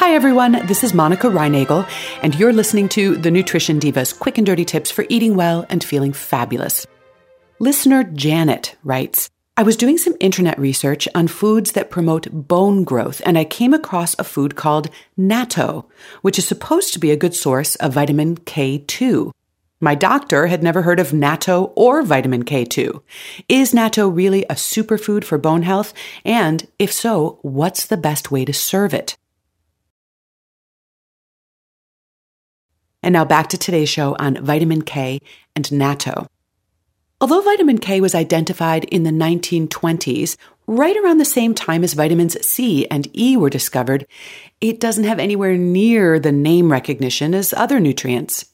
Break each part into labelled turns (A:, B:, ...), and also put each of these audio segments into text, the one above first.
A: Hi, everyone. This is Monica Reinagel, and you're listening to the Nutrition Divas quick and dirty tips for eating well and feeling fabulous. Listener Janet writes I was doing some internet research on foods that promote bone growth, and I came across a food called natto, which is supposed to be a good source of vitamin K2. My doctor had never heard of natto or vitamin K2. Is natto really a superfood for bone health? And if so, what's the best way to serve it? And now back to today's show on vitamin K and natto. Although vitamin K was identified in the 1920s, right around the same time as vitamins C and E were discovered, it doesn't have anywhere near the name recognition as other nutrients.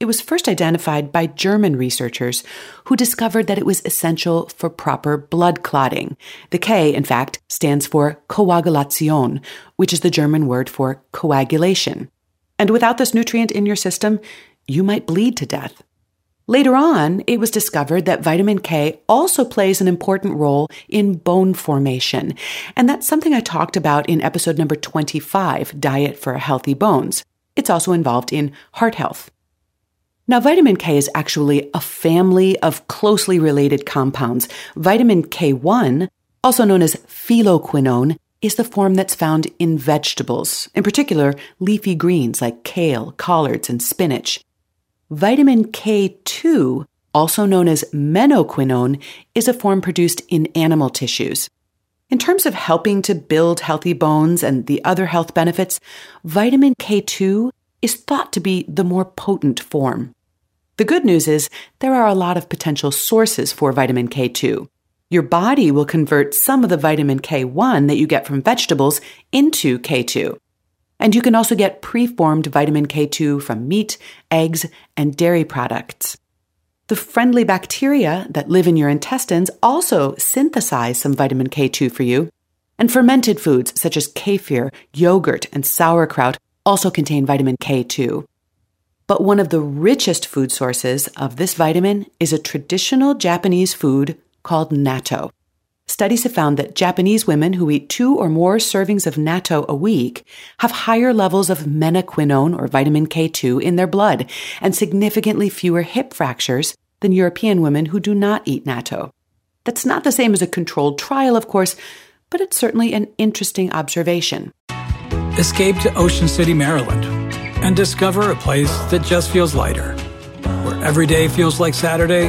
A: It was first identified by German researchers who discovered that it was essential for proper blood clotting. The K, in fact, stands for Koagulation, which is the German word for coagulation. And without this nutrient in your system, you might bleed to death. Later on, it was discovered that vitamin K also plays an important role in bone formation. And that's something I talked about in episode number 25, Diet for Healthy Bones. It's also involved in heart health. Now, vitamin K is actually a family of closely related compounds. Vitamin K1, also known as phylloquinone, is the form that's found in vegetables, in particular leafy greens like kale, collards, and spinach. Vitamin K2, also known as menaquinone, is a form produced in animal tissues. In terms of helping to build healthy bones and the other health benefits, vitamin K2 is thought to be the more potent form. The good news is there are a lot of potential sources for vitamin K2. Your body will convert some of the vitamin K1 that you get from vegetables into K2. And you can also get preformed vitamin K2 from meat, eggs, and dairy products. The friendly bacteria that live in your intestines also synthesize some vitamin K2 for you. And fermented foods such as kefir, yogurt, and sauerkraut also contain vitamin K2. But one of the richest food sources of this vitamin is a traditional Japanese food called natto. Studies have found that Japanese women who eat two or more servings of natto a week have higher levels of menaquinone or vitamin K2 in their blood and significantly fewer hip fractures than European women who do not eat natto. That's not the same as a controlled trial, of course, but it's certainly an interesting observation.
B: Escape to Ocean City, Maryland, and discover a place that just feels lighter, where every day feels like Saturday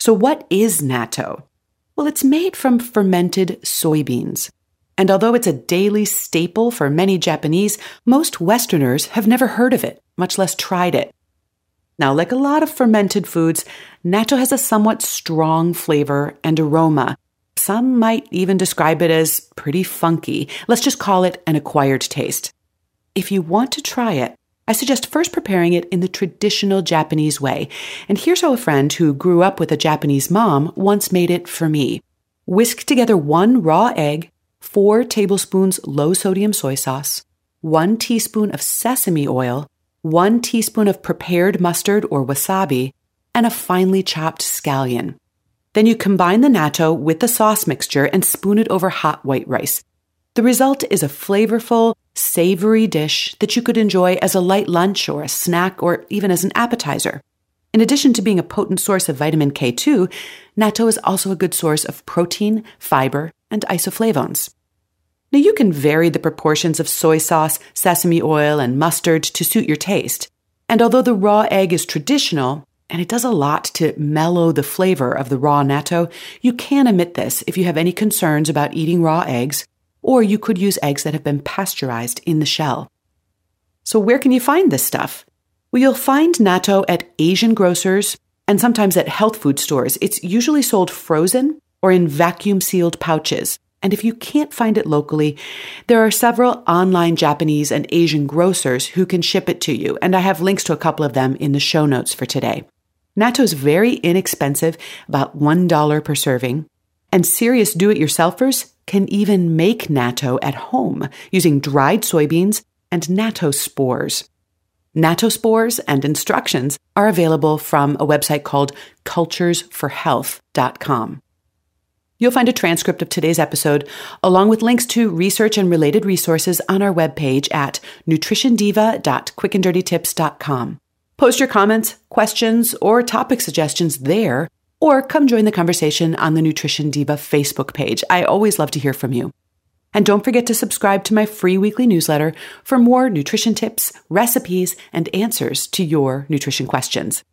A: So, what is natto? Well, it's made from fermented soybeans. And although it's a daily staple for many Japanese, most Westerners have never heard of it, much less tried it. Now, like a lot of fermented foods, natto has a somewhat strong flavor and aroma. Some might even describe it as pretty funky. Let's just call it an acquired taste. If you want to try it, I suggest first preparing it in the traditional Japanese way. And here's how a friend who grew up with a Japanese mom once made it for me. Whisk together one raw egg, four tablespoons low sodium soy sauce, one teaspoon of sesame oil, one teaspoon of prepared mustard or wasabi, and a finely chopped scallion. Then you combine the natto with the sauce mixture and spoon it over hot white rice. The result is a flavorful, savory dish that you could enjoy as a light lunch or a snack or even as an appetizer. In addition to being a potent source of vitamin K2, natto is also a good source of protein, fiber, and isoflavones. Now, you can vary the proportions of soy sauce, sesame oil, and mustard to suit your taste. And although the raw egg is traditional, and it does a lot to mellow the flavor of the raw natto, you can omit this if you have any concerns about eating raw eggs, or you could use eggs that have been pasteurized in the shell. So, where can you find this stuff? Well, you'll find natto at Asian grocers and sometimes at health food stores. It's usually sold frozen or in vacuum sealed pouches. And if you can't find it locally, there are several online Japanese and Asian grocers who can ship it to you, and I have links to a couple of them in the show notes for today. Natto is very inexpensive, about $1 per serving, and serious do it yourselfers can even make natto at home using dried soybeans and natto spores. Natto spores and instructions are available from a website called culturesforhealth.com. You'll find a transcript of today's episode, along with links to research and related resources on our webpage at nutritiondiva.quickanddirtytips.com. Post your comments, questions, or topic suggestions there, or come join the conversation on the Nutrition Diva Facebook page. I always love to hear from you. And don't forget to subscribe to my free weekly newsletter for more nutrition tips, recipes, and answers to your nutrition questions.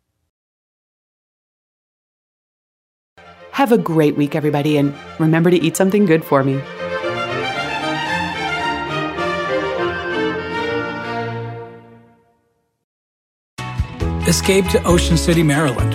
A: Have a great week, everybody, and remember to eat something good for me.
B: Escape to Ocean City, Maryland,